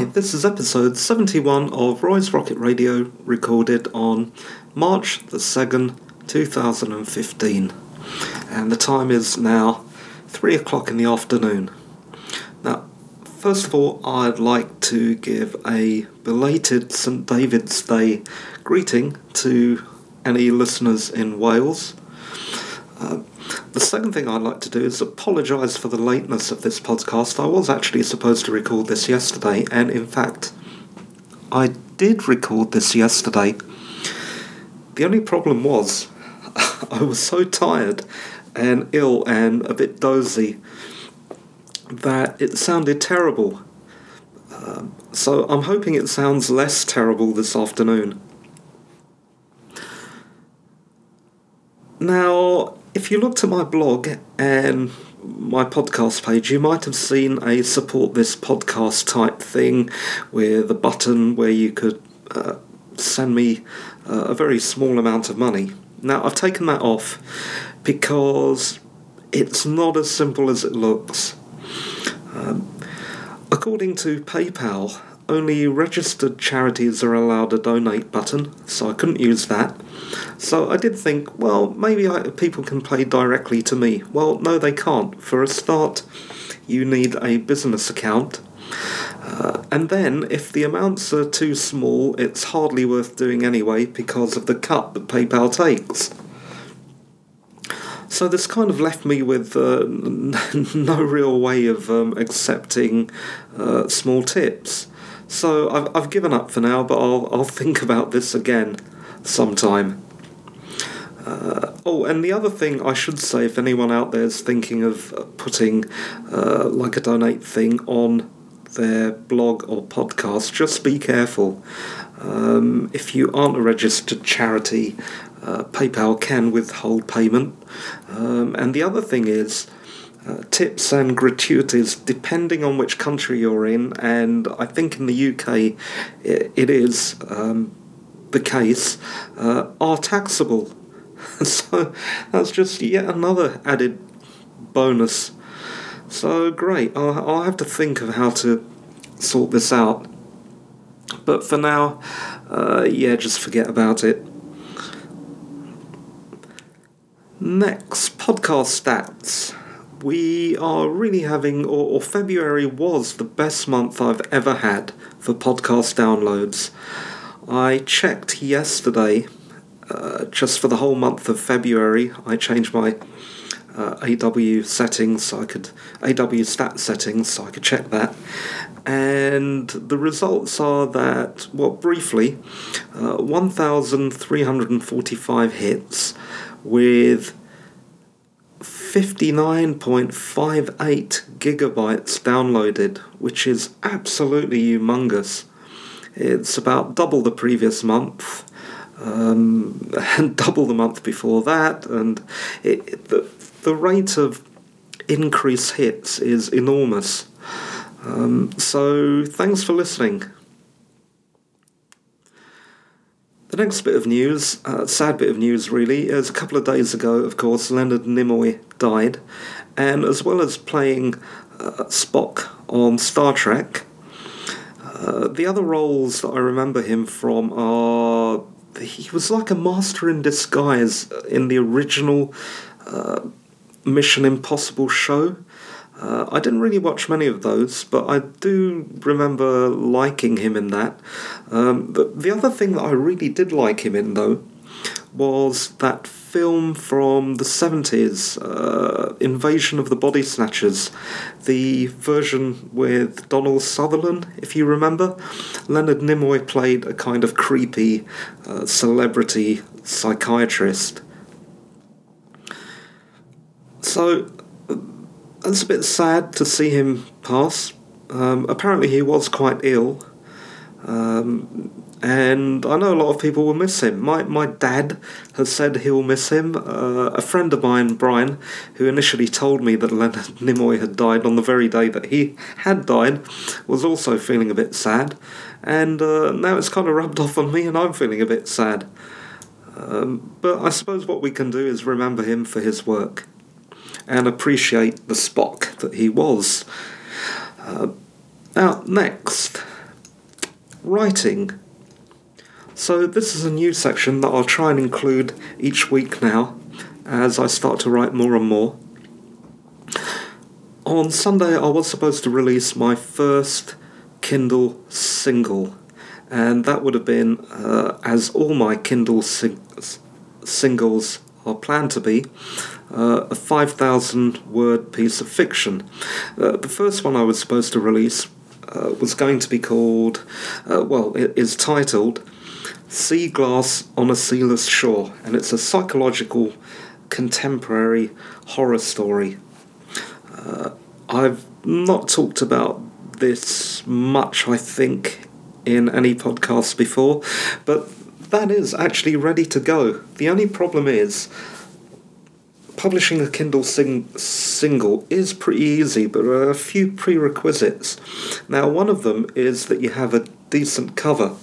Hi, this is episode 71 of Roy's Rocket Radio, recorded on March the 2nd, 2015. And the time is now 3 o'clock in the afternoon. Now, first of all, I'd like to give a belated St David's Day greeting to any listeners in Wales. Uh, the second thing I'd like to do is apologise for the lateness of this podcast. I was actually supposed to record this yesterday, and in fact, I did record this yesterday. The only problem was, I was so tired and ill and a bit dozy that it sounded terrible. Um, so I'm hoping it sounds less terrible this afternoon. Now, if you looked at my blog and my podcast page, you might have seen a support this podcast type thing with a button where you could uh, send me uh, a very small amount of money. Now, I've taken that off because it's not as simple as it looks. Um, according to PayPal, only registered charities are allowed a donate button, so I couldn't use that. So I did think, well, maybe I, people can pay directly to me. Well, no, they can't. For a start, you need a business account. Uh, and then, if the amounts are too small, it's hardly worth doing anyway because of the cut that PayPal takes. So this kind of left me with uh, no real way of um, accepting uh, small tips. So I've, I've given up for now, but I'll, I'll think about this again sometime. Uh, oh, and the other thing I should say, if anyone out there is thinking of putting uh, like a donate thing on their blog or podcast, just be careful. Um, if you aren't a registered charity, uh, PayPal can withhold payment. Um, and the other thing is, uh, tips and gratuities, depending on which country you're in, and I think in the UK it, it is um, the case, uh, are taxable. so that's just yet another added bonus. So great, I'll, I'll have to think of how to sort this out. But for now, uh, yeah, just forget about it. Next, podcast stats we are really having, or, or, February was the best month I've ever had for podcast downloads. I checked yesterday, uh, just for the whole month of February, I changed my uh, AW settings so I could, AW stat settings so I could check that. And the results are that, well, briefly, uh, 1,345 hits with 59.58 gigabytes downloaded, which is absolutely humongous. It's about double the previous month, um, and double the month before that, and it, it, the, the rate of increase hits is enormous. Um, so, thanks for listening. The next bit of news, uh, sad bit of news really, is a couple of days ago, of course, Leonard Nimoy died, and as well as playing uh, Spock on Star Trek, uh, the other roles that I remember him from are he was like a master in disguise in the original uh, Mission Impossible show. Uh, I didn't really watch many of those, but I do remember liking him in that. Um, the, the other thing that I really did like him in, though, was that film from the 70s, uh, Invasion of the Body Snatchers, the version with Donald Sutherland, if you remember. Leonard Nimoy played a kind of creepy uh, celebrity psychiatrist. So it's a bit sad to see him pass. Um, apparently, he was quite ill, um, and I know a lot of people will miss him. My my dad has said he'll miss him. Uh, a friend of mine, Brian, who initially told me that Leonard Nimoy had died on the very day that he had died, was also feeling a bit sad, and uh, now it's kind of rubbed off on me, and I'm feeling a bit sad. Um, but I suppose what we can do is remember him for his work and appreciate the Spock that he was. Uh, now, next, writing. So, this is a new section that I'll try and include each week now as I start to write more and more. On Sunday, I was supposed to release my first Kindle single, and that would have been, uh, as all my Kindle sing- singles planned to be, uh, a 5,000 word piece of fiction. Uh, the first one I was supposed to release uh, was going to be called, uh, well, it is titled Sea Glass on a Sealess Shore, and it's a psychological contemporary horror story. Uh, I've not talked about this much, I think, in any podcast before, but that is actually ready to go. The only problem is publishing a Kindle sing- single is pretty easy, but there are a few prerequisites. Now, one of them is that you have a decent cover.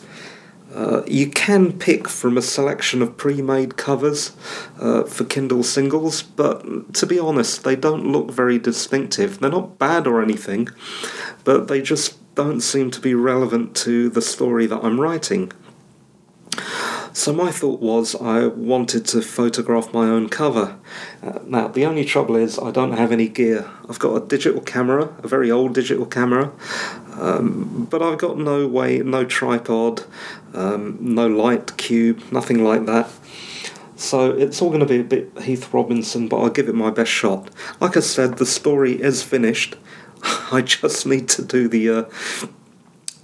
Uh, you can pick from a selection of pre made covers uh, for Kindle singles, but to be honest, they don't look very distinctive. They're not bad or anything, but they just don't seem to be relevant to the story that I'm writing. So my thought was I wanted to photograph my own cover. Uh, now the only trouble is I don't have any gear. I've got a digital camera, a very old digital camera, um, but I've got no way, no tripod, um, no light cube, nothing like that. So it's all going to be a bit Heath Robinson, but I'll give it my best shot. Like I said, the story is finished. I just need to do the uh,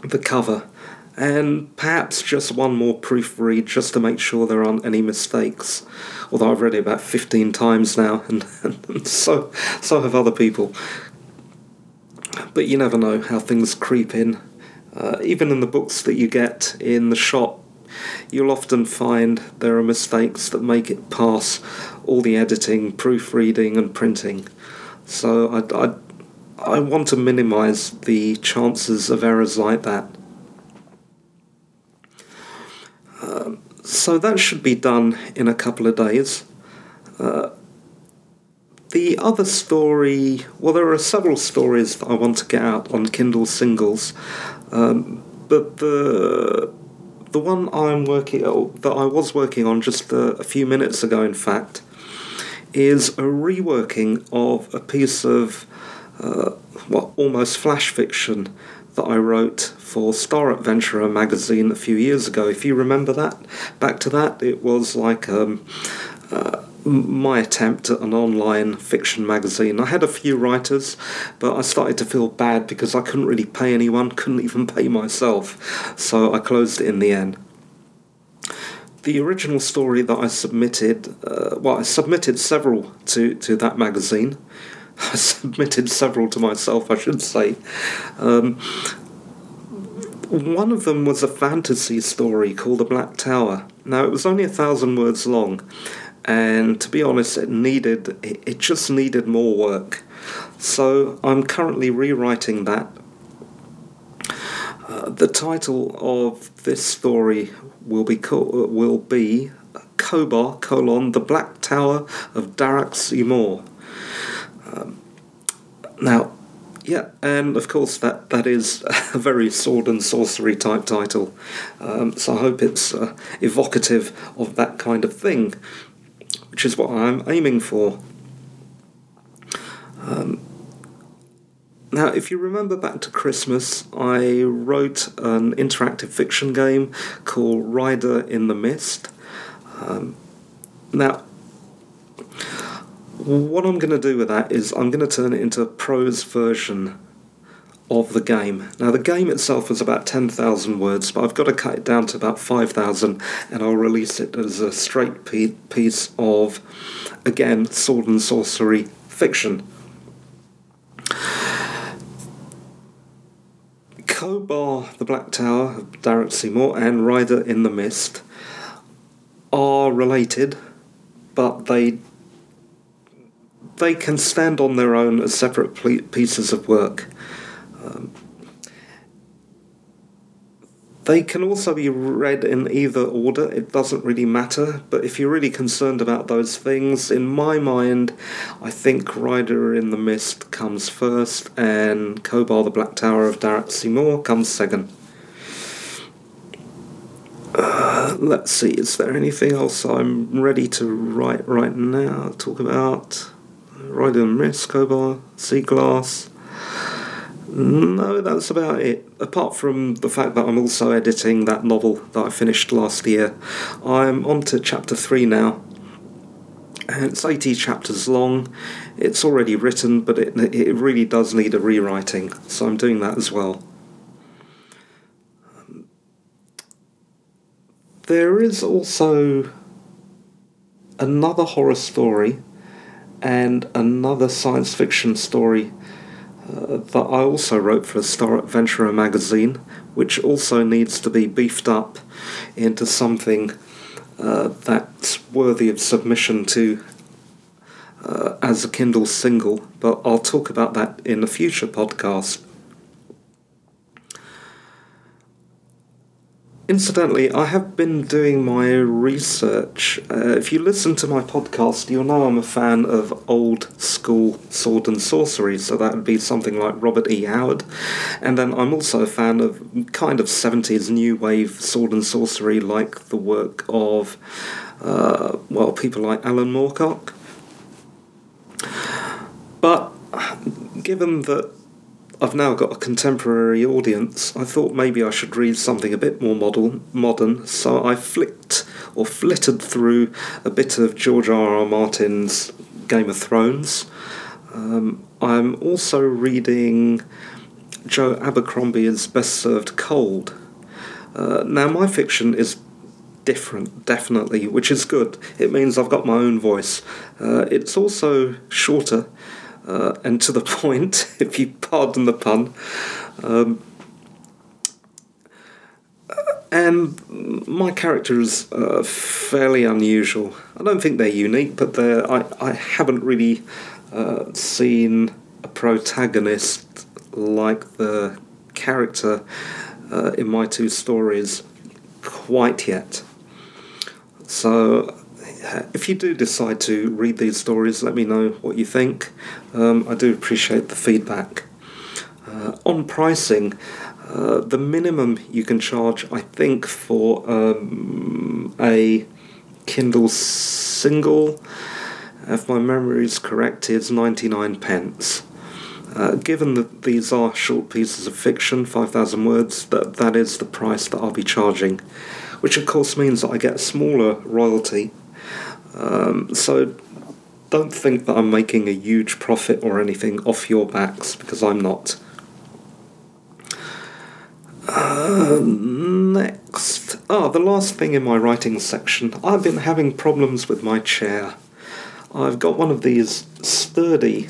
the cover and perhaps just one more proofread just to make sure there aren't any mistakes. Although I've read it about 15 times now, and, and so, so have other people. But you never know how things creep in. Uh, even in the books that you get in the shop, you'll often find there are mistakes that make it pass all the editing, proofreading, and printing. So I, I, I want to minimise the chances of errors like that. So that should be done in a couple of days. Uh, the other story, well, there are several stories that I want to get out on Kindle singles, um, but the the one I'm working oh, that I was working on just a, a few minutes ago, in fact, is a reworking of a piece of uh, what almost flash fiction that I wrote for Star Adventurer magazine a few years ago. If you remember that, back to that, it was like um, uh, my attempt at an online fiction magazine. I had a few writers, but I started to feel bad because I couldn't really pay anyone, couldn't even pay myself, so I closed it in the end. The original story that I submitted, uh, well, I submitted several to, to that magazine. I submitted several to myself, I should say. Um, one of them was a fantasy story called The Black Tower. Now, it was only a thousand words long, and to be honest, it needed it just needed more work. So I'm currently rewriting that. Uh, the title of this story will be co- will be Kobar colon the Black Tower of Darak Seymour. Um, now, yeah, and of course that, that is a very sword and sorcery type title. Um, so I hope it's uh, evocative of that kind of thing, which is what I'm aiming for. Um, now, if you remember back to Christmas, I wrote an interactive fiction game called Rider in the Mist. Um, now, what I'm going to do with that is I'm going to turn it into a prose version of the game. Now, the game itself is about 10,000 words, but I've got to cut it down to about 5,000 and I'll release it as a straight piece of, again, sword and sorcery fiction. Kobar, the Black Tower of Seymour, and Rider in the Mist are related, but they they can stand on their own as separate pieces of work. Um, they can also be read in either order, it doesn't really matter, but if you're really concerned about those things, in my mind, I think Rider in the Mist comes first and Kobar the Black Tower of Darak Seymour comes second. Uh, let's see, is there anything else I'm ready to write right now? Talk about Riding Risk, Cobalt, Sea Glass. No, that's about it. Apart from the fact that I'm also editing that novel that I finished last year, I'm on to chapter 3 now. And it's 80 chapters long. It's already written, but it, it really does need a rewriting, so I'm doing that as well. There is also another horror story and another science fiction story uh, that I also wrote for Star Adventurer magazine, which also needs to be beefed up into something uh, that's worthy of submission to uh, as a Kindle single, but I'll talk about that in a future podcast. Incidentally, I have been doing my research. Uh, if you listen to my podcast, you'll know I'm a fan of old school sword and sorcery, so that would be something like Robert E. Howard. And then I'm also a fan of kind of 70s new wave sword and sorcery, like the work of, uh, well, people like Alan Moorcock. But given that I've now got a contemporary audience. I thought maybe I should read something a bit more model, modern, so I flicked or flittered through a bit of George R. R. Martin's Game of Thrones. Um, I'm also reading Joe Abercrombie's Best Served Cold. Uh, now, my fiction is different, definitely, which is good. It means I've got my own voice. Uh, it's also shorter uh, and to the point, if you pardon the pun. Um, and my characters are fairly unusual. I don't think they're unique, but they're, I, I haven't really uh, seen a protagonist like the character uh, in my two stories quite yet. So if you do decide to read these stories, let me know what you think. Um, I do appreciate the feedback. Uh, on pricing, uh, the minimum you can charge, I think, for um, a Kindle single, if my memory is correct, is 99 pence. Uh, given that these are short pieces of fiction, 5,000 words, that, that is the price that I'll be charging, which of course means that I get a smaller royalty um, so don't think that I'm making a huge profit or anything off your backs because I'm not. Uh, next. Ah, the last thing in my writing section. I've been having problems with my chair. I've got one of these sturdy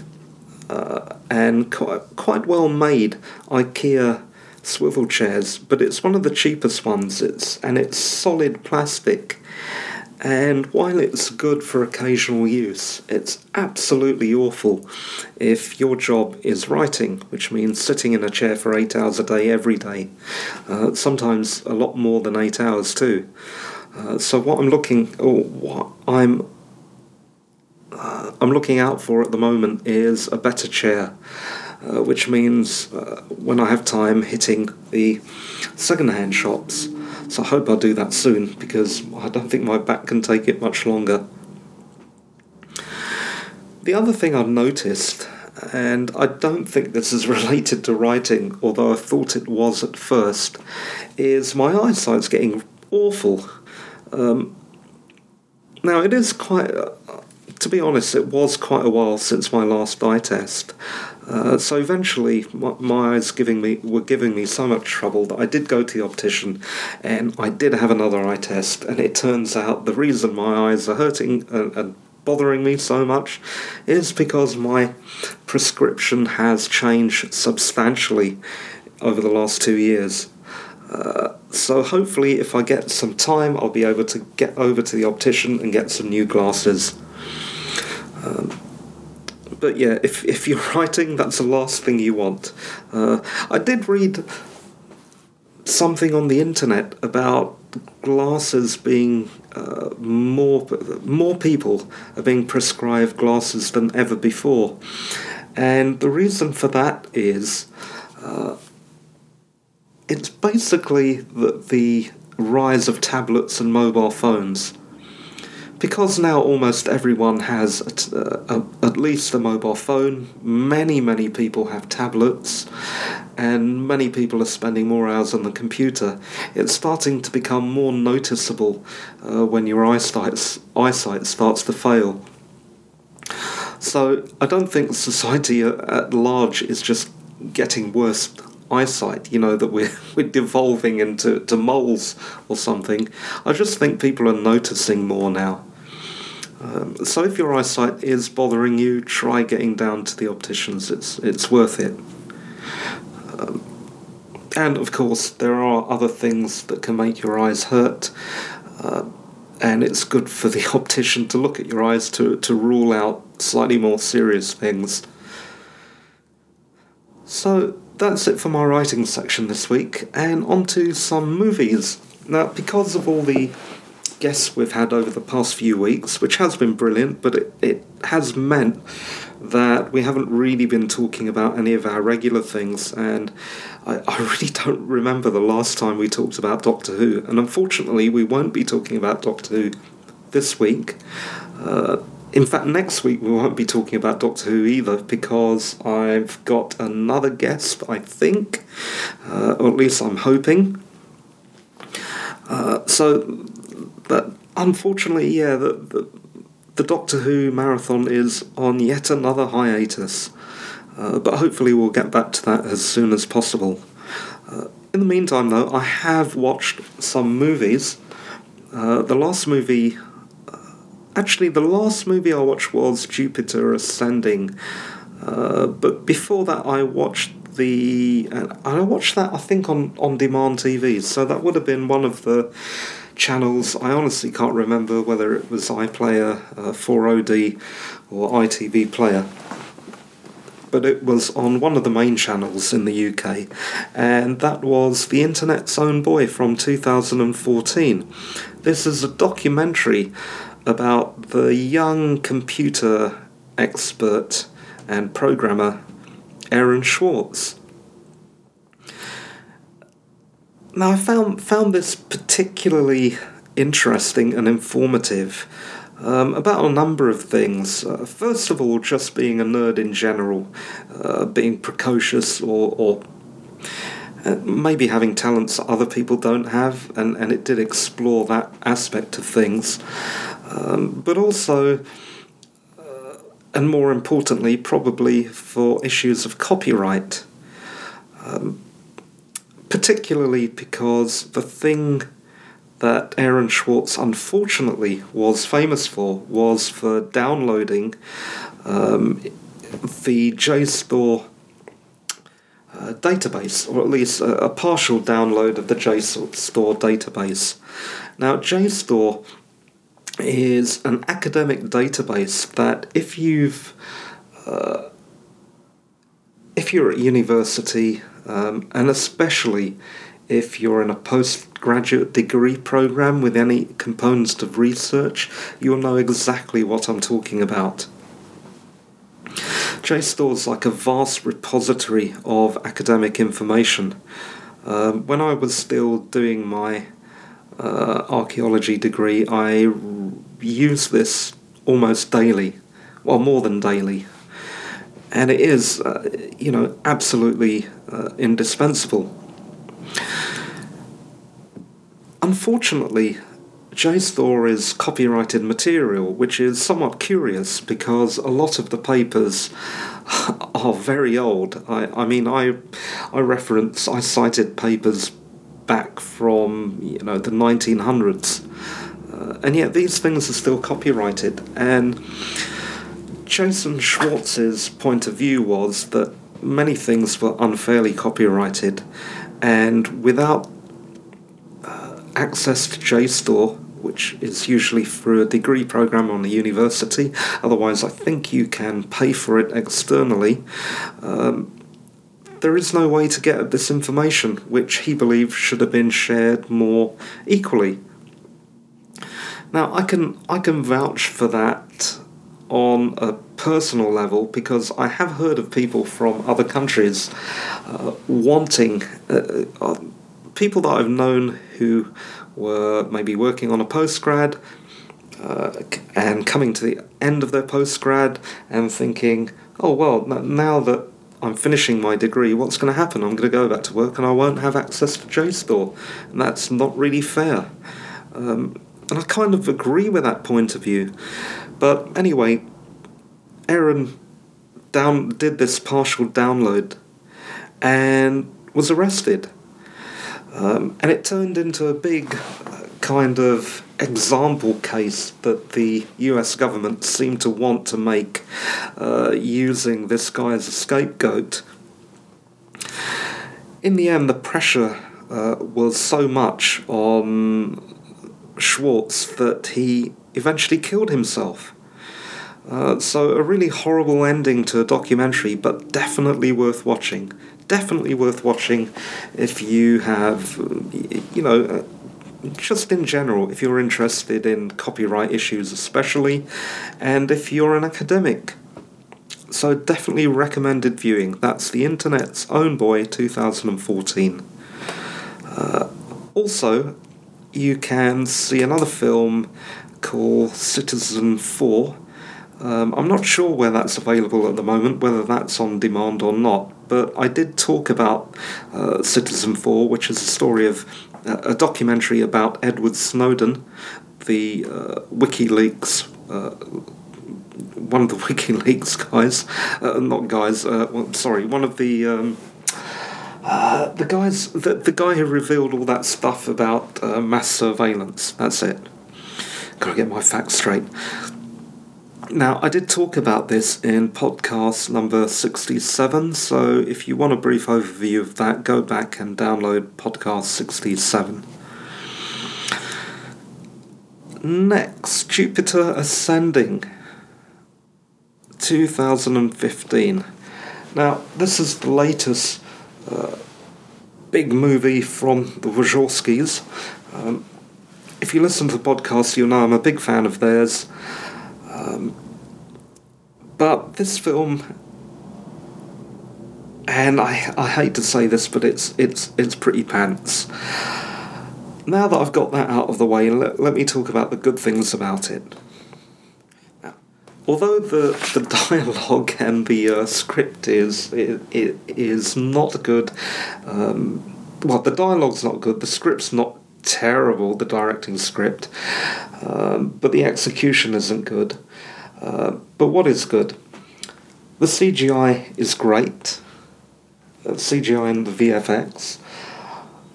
uh, and quite, quite well made IKEA swivel chairs, but it's one of the cheapest ones. It's and it's solid plastic and while it's good for occasional use, it's absolutely awful if your job is writing, which means sitting in a chair for eight hours a day every day, uh, sometimes a lot more than eight hours too. Uh, so what I'm looking, or what I'm uh, I'm looking out for at the moment is a better chair, uh, which means uh, when I have time hitting the second-hand shops so I hope I'll do that soon because I don't think my back can take it much longer. The other thing I've noticed, and I don't think this is related to writing, although I thought it was at first, is my eyesight's getting awful. Um, now, it is quite, uh, to be honest, it was quite a while since my last eye test, uh, so eventually, my, eyes giving me were giving me so much trouble that I did go to the optician, and I did have another eye test. And it turns out the reason my eyes are hurting and, and bothering me so much is because my prescription has changed substantially over the last two years. Uh, so hopefully, if I get some time, I'll be able to get over to the optician and get some new glasses. Um, but yeah, if if you're writing, that's the last thing you want. Uh, I did read something on the internet about glasses being uh, more more people are being prescribed glasses than ever before, and the reason for that is. Uh, it's basically that the rise of tablets and mobile phones. Because now almost everyone has a, a, at least a mobile phone, many, many people have tablets, and many people are spending more hours on the computer. It's starting to become more noticeable uh, when your eyesight, eyesight starts to fail. So I don't think society at large is just getting worse eyesight, you know, that we're, we're devolving into to moles or something. I just think people are noticing more now. Um, so if your eyesight is bothering you, try getting down to the opticians. It's it's worth it. Um, and of course, there are other things that can make your eyes hurt. Uh, and it's good for the optician to look at your eyes to, to rule out slightly more serious things. So that's it for my writing section this week, and on to some movies. Now, because of all the guests we've had over the past few weeks, which has been brilliant, but it, it has meant that we haven't really been talking about any of our regular things, and I, I, really don't remember the last time we talked about Doctor Who, and unfortunately, we won't be talking about Doctor Who this week. Uh, in fact, next week we won't be talking about Doctor Who either because I've got another guest, I think, uh, or at least I'm hoping. Uh, so, but unfortunately, yeah, the, the, the Doctor Who marathon is on yet another hiatus. Uh, but hopefully, we'll get back to that as soon as possible. Uh, in the meantime, though, I have watched some movies. Uh, the last movie actually, the last movie I watched was Jupiter Ascending. Uh, but before that, I watched the. Uh, I watched that, I think, on, on demand TV. So that would have been one of the channels. I honestly can't remember whether it was iPlayer, uh, 4OD, or ITV Player. But it was on one of the main channels in the UK, and that was The Internet's Own Boy from 2014. This is a documentary about the young computer expert and programmer Aaron Swartz. Now, I found found this particularly interesting and informative um, about a number of things. Uh, first of all, just being a nerd in general, uh, being precocious or, or uh, maybe having talents other people don't have, and, and it did explore that aspect of things um, but also, uh, and more importantly, probably for issues of copyright. Um, particularly because the thing that Aaron Swartz unfortunately was famous for was for downloading um, the JSTOR uh, database, or at least a, a, partial download of the JSTOR database. Now, JSTOR is an academic database that if you've uh, if you're at university um, and especially if you're in a postgraduate degree program with any components of research, you'll know exactly what I'm talking about. JSTOR is like a vast repository of academic information. Um, when I was still doing my uh, archaeology degree, I use this almost daily, well, more than daily. And it is, uh, you know, absolutely uh, indispensable. Unfortunately, JSTOR is copyrighted material, which is somewhat curious because a lot of the papers are very old. I, I mean, I, I reference, I cited papers back from you know the 1900s, uh, and yet these things are still copyrighted. And Jason Swartz's point of view was that many things were unfairly copyrighted, and without uh, access to JSTOR, which is usually through a degree program on the university. Otherwise, I think you can pay for it externally. Um, there is no way to get at this information, which he believed should have been shared more equally. Now, I can I can vouch for that on a personal level because I have heard of people from other countries uh, wanting, uh, uh, people that I've known who were maybe working on a postgrad uh, and coming to the end of their postgrad and thinking, oh well, now that I'm finishing my degree, what's going to happen? I'm going to go back to work and I won't have access to JSTOR. And that's not really fair. Um, and I kind of agree with that point of view. But anyway, Aaron down did this partial download and was arrested. Um, and it turned into a big uh, kind of example case that the US government seemed to want to make uh, using this guy as a scapegoat. In the end, the pressure uh, was so much on Swartz that he eventually killed himself. Uh, so, a really horrible ending to a documentary, but definitely worth watching. Definitely worth watching if you have, you know, uh, just in general, if you're interested in copyright issues, especially, and if you're an academic. So, definitely recommended viewing. That's the internet's own boy 2014. Uh, also, you can see another film called Citizenfour. Um, I'm not sure where that's available at the moment, whether that's on demand or not, but I did talk about uh, Four, which is a story of uh, a documentary about Edward Snowden, the uh, WikiLeaks. Uh, one of the WikiLeaks guys, uh, not guys. Uh, well, sorry, one of the um, uh, the guys, the, the guy who revealed all that stuff about uh, mass surveillance. That's it. Gotta get my facts straight. Now, I did talk about this in podcast number 67, so if you want a brief overview of that, go back and download podcast 67. Next, Jupiter Ascending 2015. Now, this is the latest uh, big movie from the Wachowskis. Um, if you listen to the podcast, you'll know I'm a big fan of theirs. Um, but this film, and I, I hate to say this, but it's it's it's pretty pants. Now that I've got that out of the way, let, let me talk about the good things about it although the the dialogue and the uh, script is it, it is not good. Um, well, the dialogue's not good. The script's not terrible. The directing script, um, but the execution isn't good. Uh, but what is good? The CGI is great. Uh, CGI and the VFX.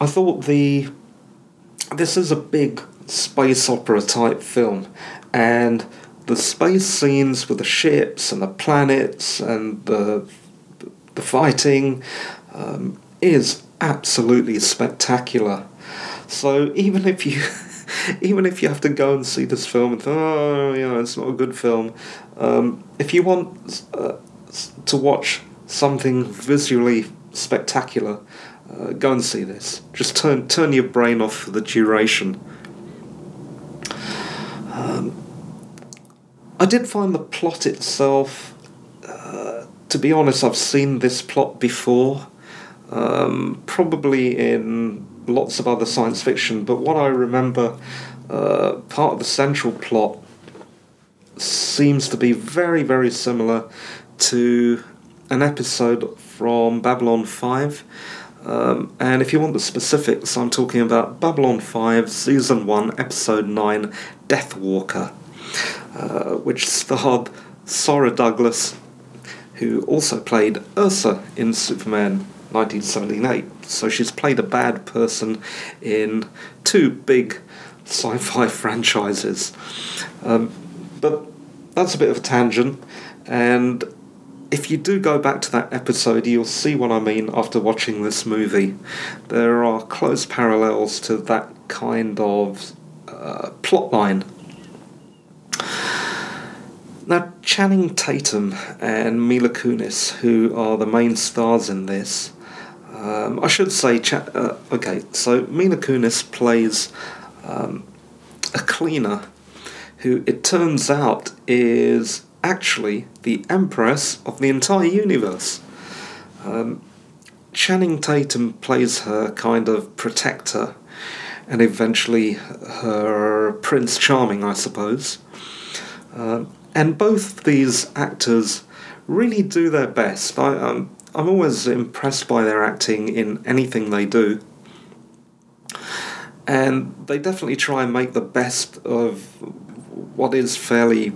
I thought the this is a big space opera type film, and the space scenes with the ships and the planets and the the fighting um, is absolutely spectacular. So even if you even if you have to go and see this film and think, oh, you know, it's not a good film, um, if you want uh, to watch something visually spectacular, uh, go and see this. Just turn turn your brain off for the duration. Um, I did find the plot itself. Uh, to be honest, I've seen this plot before, um, probably in lots of other science fiction. But what I remember, uh, part of the central plot seems to be very, very similar to an episode from Babylon 5. Um, and if you want the specifics, I'm talking about Babylon 5, Season 1, Episode 9, Deathwalker. Uh, which starred Sarah Douglas, who also played Ursa in Superman 1978. So she's played a bad person in two big sci fi franchises. Um, but that's a bit of a tangent, and if you do go back to that episode, you'll see what I mean after watching this movie. There are close parallels to that kind of uh, plotline now, Channing Tatum and Mila Kunis, who are the main stars in this, um, I should say, Ch- uh, okay, so Mila Kunis plays um, a cleaner who it turns out is actually the empress of the entire universe. Um, Channing Tatum plays her kind of protector and eventually her Prince Charming, I suppose. Uh, and both these actors really do their best. I, I'm, I'm always impressed by their acting in anything they do. And they definitely try and make the best of what is fairly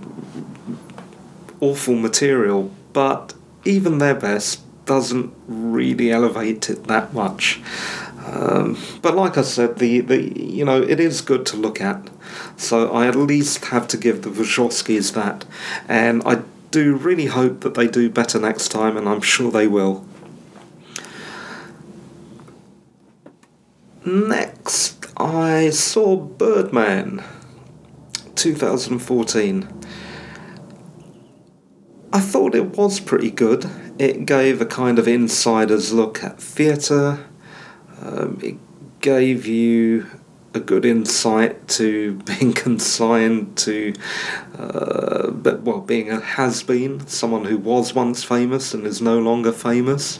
awful material, but even their best doesn't really elevate it that much. Um, but like I said, the, the you know it is good to look at, so I at least have to give the Wachowskis that, and I do really hope that they do better next time, and I'm sure they will. Next, I saw Birdman 2014. I thought it was pretty good. It gave a kind of insider's look at theatre. Um, it gave you a good insight to being consigned to, uh, but well, being a has been, someone who was once famous and is no longer famous.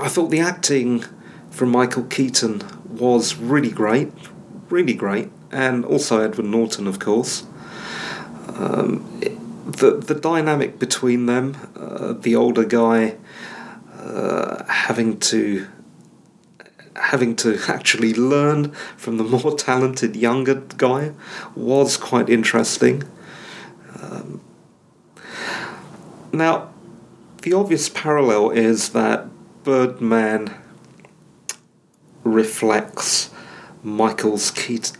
I thought the acting from Michael Keaton was really great, really great, and also Edward Norton, of course. Um, it, the the dynamic between them, uh, the older guy uh, having to having to actually learn from the more talented younger guy was quite interesting. Um, now, the obvious parallel is that Birdman reflects Michael's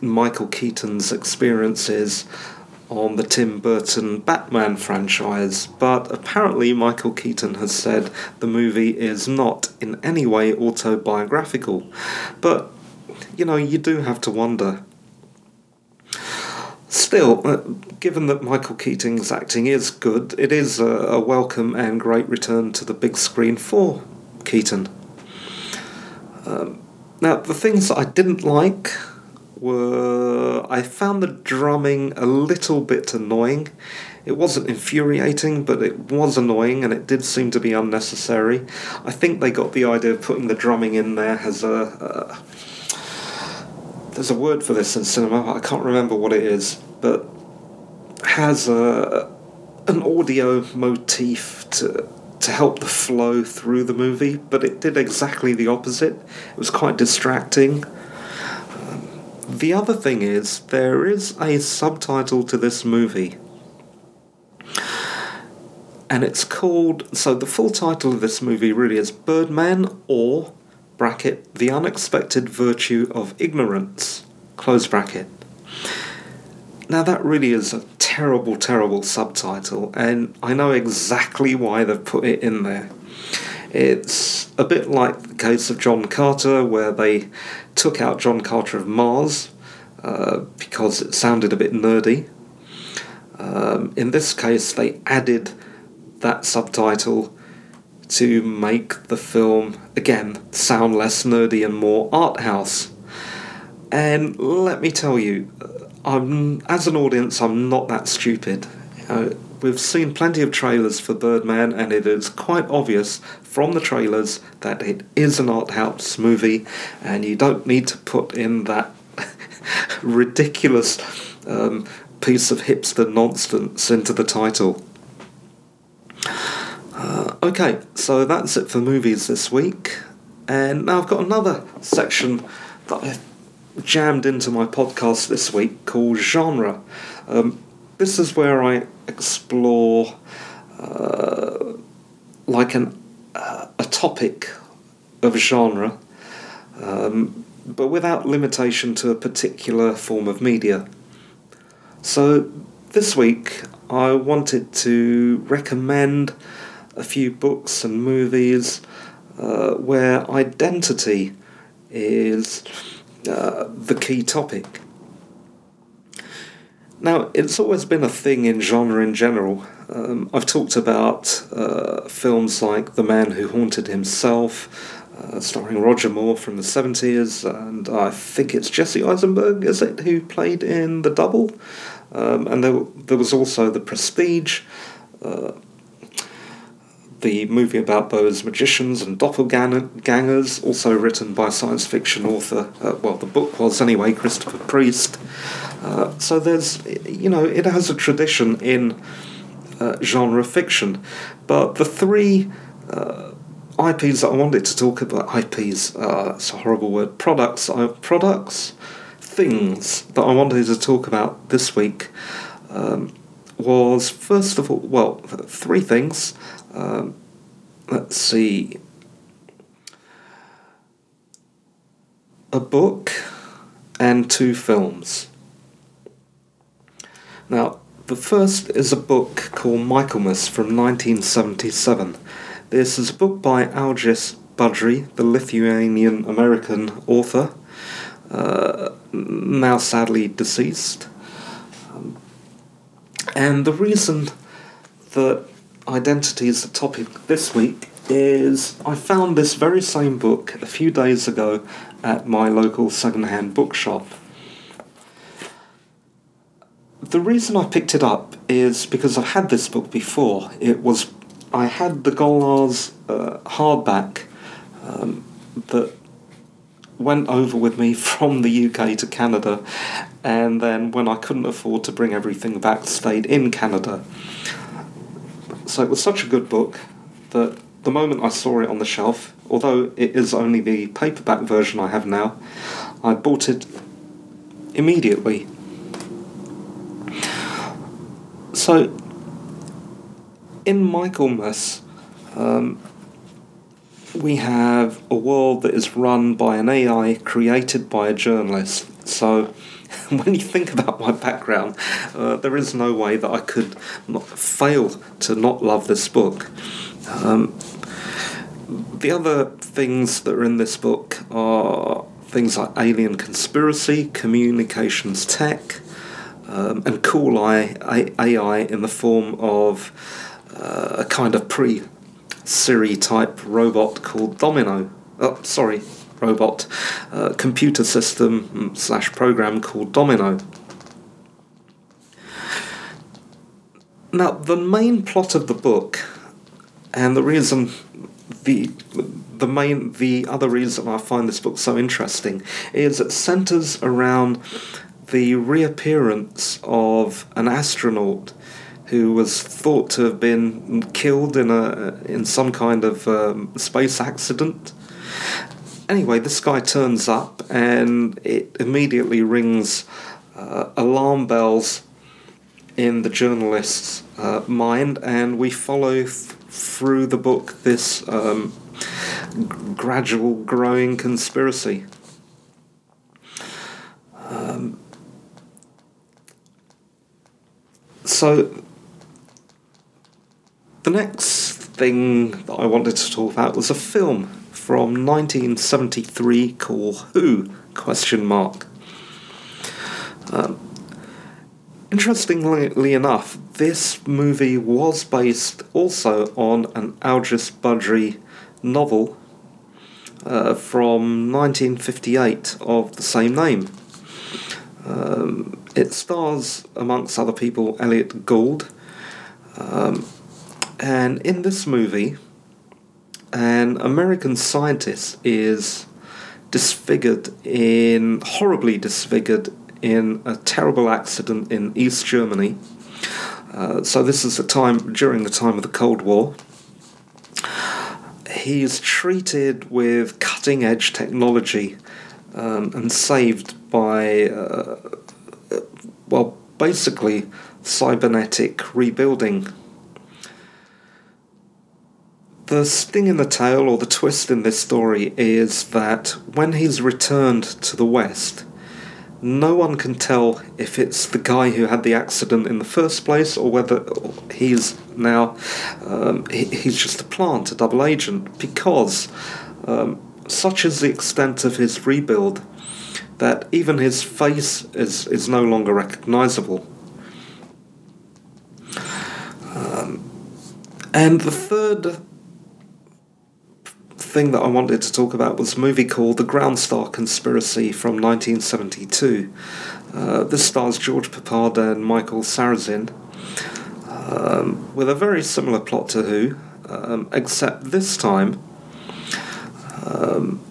Michael Keaton's experiences on the Tim Burton Batman franchise, but apparently Michael Keaton has said the movie is not in any way autobiographical. But, you know, you do have to wonder. Still, uh, given that Michael Keaton's acting is good, it is a, a welcome and great return to the big screen for Keaton. Um, now, the things that I didn't like were I found the drumming a little bit annoying. It wasn't infuriating, but it was annoying and it did seem to be unnecessary. I think they got the idea of putting the drumming in there as a. Uh, there's a word for this in cinema, I can't remember what it is, but has a an audio motif to to help the flow through the movie, but it did exactly the opposite. It was quite distracting. The other thing is, there is a subtitle to this movie. And it's called. So, the full title of this movie really is Birdman or, bracket, The Unexpected Virtue of Ignorance, close bracket. Now, that really is a terrible, terrible subtitle, and I know exactly why they've put it in there. It's a bit like the case of John Carter, where they took out John Carter of Mars uh, because it sounded a bit nerdy. Um, in this case, they added that subtitle to make the film, again, sound less nerdy and more art house. And let me tell you, uh, I'm, as an audience, I'm not that stupid. You know, we've seen plenty of trailers for Birdman, and it is quite obvious from the trailers that it is an art house movie, and you don't need to put in that ridiculous um, piece of hipster nonsense into the title. Uh, okay, so that's it for movies this week, and now I've got another section that I've jammed into my podcast this week called genre. Um, this is where I explore uh, like an uh, a topic of genre, um, but without limitation to a particular form of media. So this week I wanted to recommend a few books and movies uh, where identity is uh, the key topic. Now, it's always been a thing in genre in general. Um, I've talked about uh, films like The Man Who Haunted Himself, uh, starring Roger Moore from the 70s, and I think it's Jesse Eisenberg, is it, who played in The Double? Um, and there, there was also The Prestige, uh, the movie about those magicians and doppelgangers, also written by science fiction author, uh, well, the book was anyway, Christopher Priest. Uh, so there's, you know, it has a tradition in uh, genre fiction. But the three uh, IPs that I wanted to talk about, IPs, uh, it's a horrible word, products, uh, products, things that I wanted to talk about this week um, was first of all, well, three things. Um, let's see. A book and two films. Now, the first is a book called Michaelmas from 1977. This is a book by Algis Budrys, the Lithuanian American author, uh, now sadly deceased. Um, and the reason that identity is the topic this week is I found this very same book a few days ago at my local second-hand bookshop. The reason I picked it up is because I've had this book before. It was I had the Gollancz uh, hardback um, that went over with me from the UK to Canada, and then when I couldn't afford to bring everything back, stayed in Canada. So it was such a good book that the moment I saw it on the shelf, although it is only the paperback version I have now, I bought it immediately. So, in Michaelmas, um, we have a world that is run by an AI created by a journalist. So, when you think about my background, uh, there is no way that I could not fail to not love this book. Um, the other things that are in this book are things like alien conspiracy, communications tech, um, and cool AI in the form of uh, a kind of pre Siri type robot called Domino. Oh, sorry, robot, uh, computer system slash program called Domino. Now, the main plot of the book, and the reason the the main the other reason I find this book so interesting is it centers around the reappearance of an astronaut who was thought to have been killed in a in some kind of um, space accident anyway, this guy turns up and it immediately rings uh, alarm bells in the journalist's uh, mind, and we follow th- through the book this um, g- gradual growing conspiracy. Um, so, the next thing that I wanted to talk about was a film from 1973 called Who? Question mark. Um, interestingly enough, this movie was based also on an Algis Budrys novel uh, from 1958 of the same name. Um, it stars, amongst other people, Elliott Gould. Um, and in this movie, an American scientist is disfigured in horribly disfigured in a terrible accident in East Germany. Uh, so this is the time during the time of the Cold War. He is treated with cutting edge technology um, and saved by, uh, basically cybernetic rebuilding. The sting in the tail, or the twist in this story, is that when he's returned to the West, no one can tell if it's the guy who had the accident in the first place or whether he's now um, he, he's just a plant, a double agent, because um, such is the extent of his rebuild that even his face is, is no longer recognizable. Um, and the third thing that I wanted to talk about was a movie called The Ground Star Conspiracy from 1972. Uh, this stars George Peppard and Michael Sarrazin, um, with a very similar plot to Who. um, except this time um,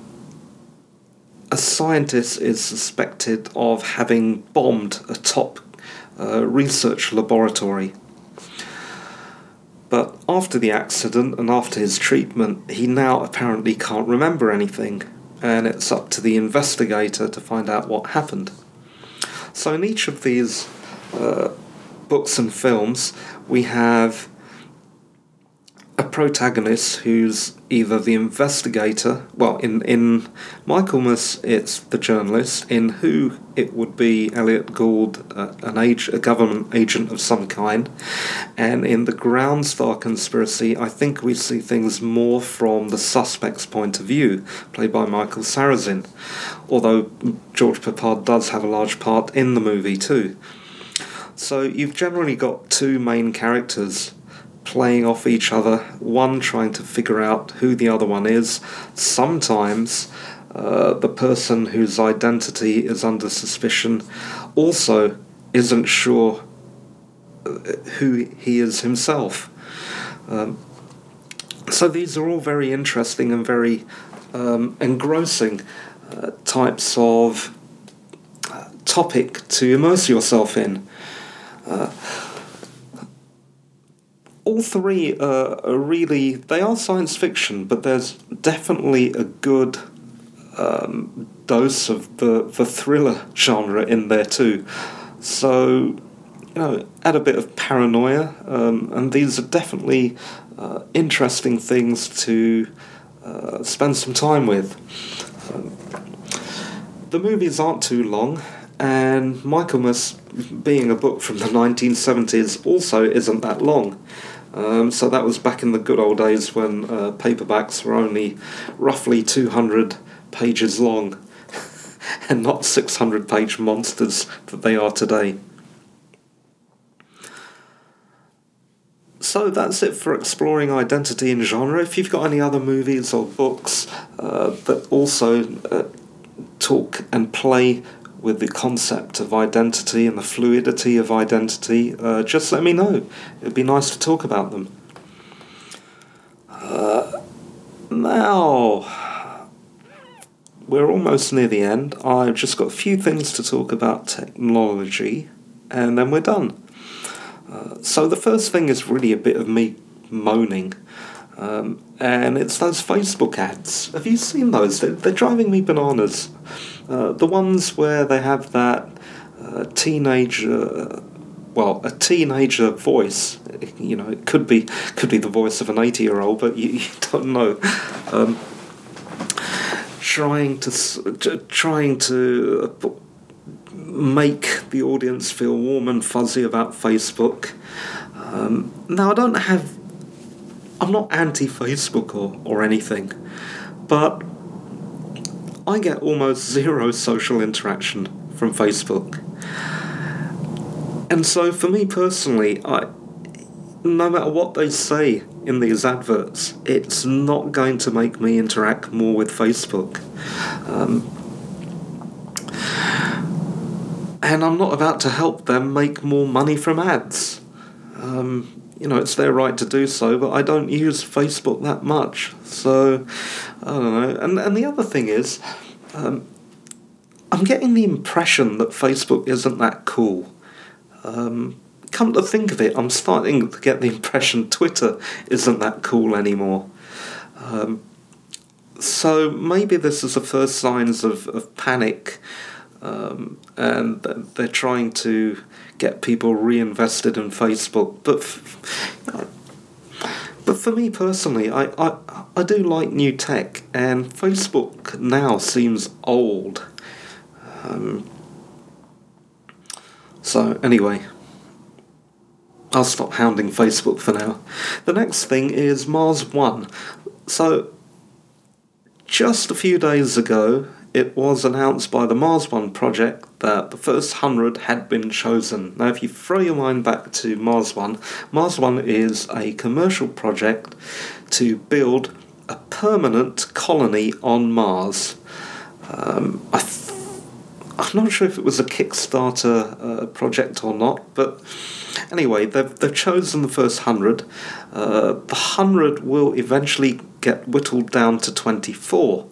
a scientist is suspected of having bombed a top uh, research laboratory. But after the accident and after his treatment, he now apparently can't remember anything, and it's up to the investigator to find out what happened. So, in each of these uh, books and films, we have a protagonist who's either the investigator, well, in, in Michaelmas it's the journalist, in Who it would be Elliott Gould, uh, an age, a government agent of some kind, and in the Ground Star conspiracy, I think we see things more from the suspect's point of view, played by Michael Sarrazin, although George Peppard does have a large part in the movie too. So you've generally got two main characters playing off each other, one trying to figure out who the other one is. Sometimes uh, the person whose identity is under suspicion also isn't sure uh, who he is himself. Um, so these are all very interesting and very um, engrossing uh, types of uh, topic to immerse yourself in. Uh, all three are really they are science fiction, but there's definitely a good um, dose of the the thriller genre in there too. So you know, add a bit of paranoia, um, and these are definitely uh, interesting things to uh, spend some time with. Um, the movies aren't too long, and Michaelmas, being a book from the 1970s, also isn't that long. Um, so that was back in the good old days when uh, paperbacks were only roughly 200 pages long and not 600 page monsters that they are today. So that's it for exploring identity and genre. If you've got any other movies or books uh, that also uh, talk and play with the concept of identity and the fluidity of identity, uh, just let me know. It'd be nice to talk about them. Uh, now, we're almost near the end. I've just got a few things to talk about technology, and then we're done. Uh, so, the first thing is really a bit of me moaning. Um, and it's those Facebook ads. Have you seen those? They're, they're driving me bananas. Uh, the ones where they have that uh, teenager, well, a teenager voice. You know, it could be could be the voice of an eighty-year-old, but you, you don't know. Um, trying to trying to uh, make the audience feel warm and fuzzy about Facebook. Um, now, I don't have. I'm not anti Facebook or, or anything, but I get almost zero social interaction from Facebook. And so for me personally, I no matter what they say in these adverts, it's not going to make me interact more with Facebook. Um, and I'm not about to help them make more money from ads. Um, you know, it's their right to do so, but I don't use Facebook that much. So, I don't know. And, and the other thing is, um, I'm getting the impression that Facebook isn't that cool. Um, come to think of it, I'm starting to get the impression Twitter isn't that cool anymore. Um, so maybe this is the first signs of, of panic, um, and they're trying to get people reinvested in Facebook. But f- but for me personally, I, I, I do like new tech, and Facebook now seems old. Um, so, anyway, I'll stop hounding Facebook for now. The next thing is Mars One. So, just a few days ago, it was announced by the Mars One project that the first 100 had been chosen. Now, if you throw your mind back to Mars One, Mars One is a commercial project to build a permanent colony on Mars. Um, I I'm not sure if it was a Kickstarter uh, project or not, but Anyway, they've, they've chosen the first hundred. Uh, the hundred will eventually get whittled down to 24.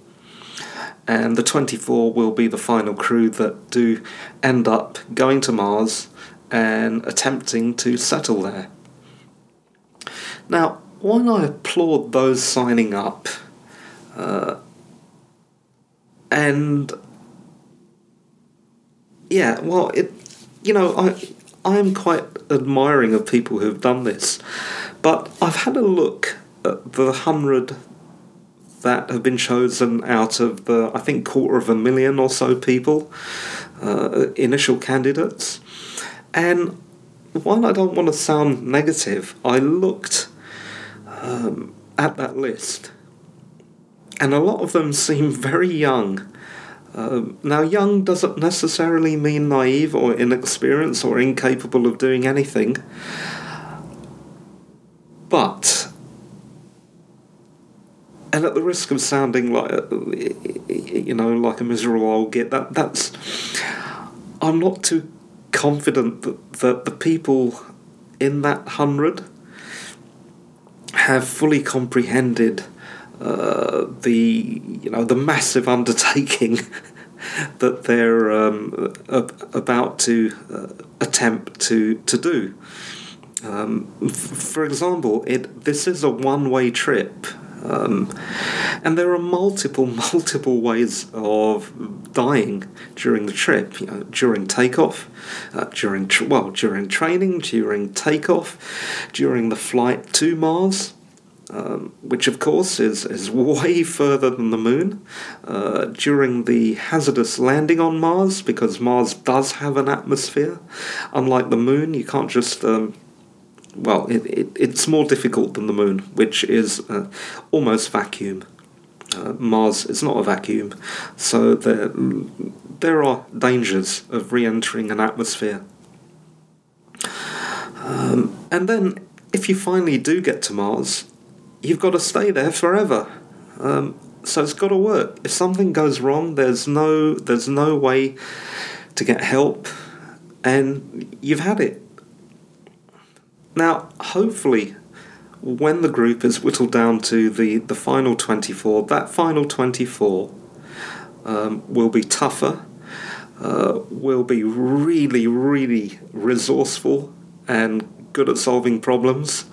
And the 24 will be the final crew that do end up going to Mars and attempting to settle there. Now, while I applaud those signing up, uh, and yeah, well, it, you know, I, I am quite admiring of people who have done this, but I've had a look at the hundred that have been chosen out of the, I think, quarter of a million or so people, uh, initial candidates, and while I don't want to sound negative, I looked um, at that list, and a lot of them seem very young. Um, now, young doesn't necessarily mean naive or inexperienced or incapable of doing anything, but, and at the risk of sounding like, you know, like a miserable old git, that that's, I'm not too confident that, that the people in that hundred have fully comprehended uh, the you know the massive undertaking that they're um, about to uh, attempt to to do. Um, f- for example, it this is a one-way trip um, and there are multiple, multiple ways of dying during the trip. You know, during takeoff, uh, during tra- well, during training, during takeoff, during the flight to Mars. Um, which of course is, is way further than the moon, uh, during the hazardous landing on Mars, because Mars does have an atmosphere. Unlike the moon, you can't just um, well, it, it, it's more difficult than the moon, which is uh, almost vacuum. Uh, Mars is not a vacuum, so there, there are dangers of re entering an atmosphere. Um, and then, if you finally do get to Mars, you've got to stay there forever. Um, so it's got to work. If something goes wrong, there's no there's no way to get help, and you've had it. Now, hopefully, when the group is whittled down to the, the final 24, that final 24 um, will be tougher, uh, will be really, really resourceful and good at solving problems.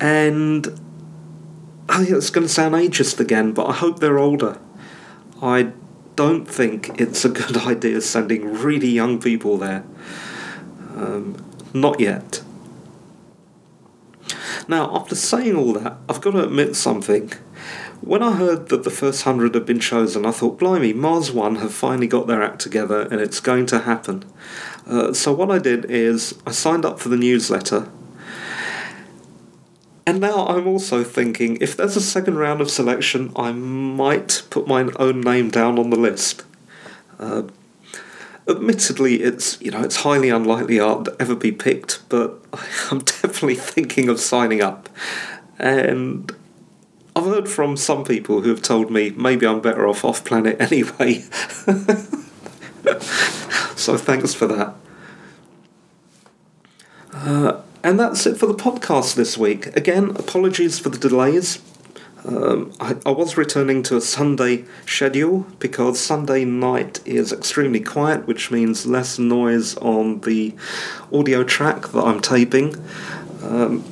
And I think it's going to sound ageist again, but I hope they're older. I don't think it's a good idea sending really young people there. Um, not yet. Now, after saying all that, I've got to admit something. When I heard that the first hundred had been chosen, I thought, blimey, Mars One have finally got their act together and it's going to happen. Uh, so, what I did is I signed up for the newsletter. And now I'm also thinking if there's a second round of selection, I might put my own name down on the list. Uh, admittedly, it's you know it's highly unlikely I'll ever be picked, but I'm definitely thinking of signing up. And I've heard from some people who have told me maybe I'm better off off planet anyway. so thanks for that. Uh, and that's it for the podcast this week. Again, apologies for the delays. Um, I, I, was returning to a Sunday schedule because Sunday night is extremely quiet, which means less noise on the audio track that I'm taping. Um,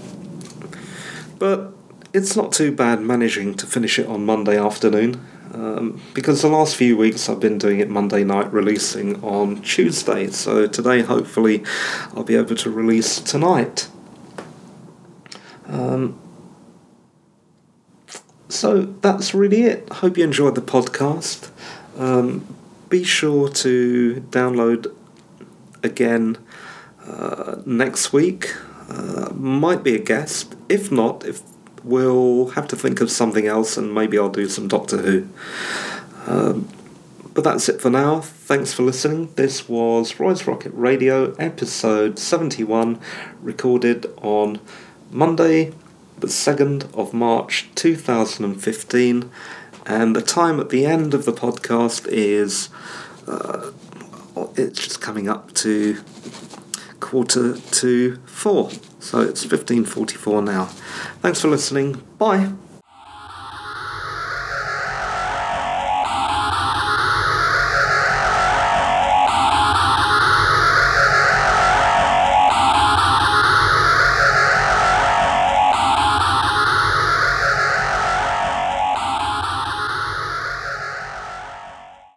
but it's not too bad managing to finish it on Monday afternoon. Um, because the last few weeks I've been doing it Monday night, releasing on Tuesday. So today, hopefully, I'll be able to release tonight. Um, so that's really it. Hope you enjoyed the podcast. Um, be sure to download again uh, next week. Uh, might be a guest. If not, if we'll have to think of something else, and maybe I'll do some Doctor Who. Um, but that's it for now. Thanks for listening. This was Roy's Rocket Radio, episode 71, recorded on Monday, the 2nd of March 2015, and the time at the end of the podcast is uh, it's just coming up to quarter to four. So it's 15.44 now. Thanks for listening. Bye.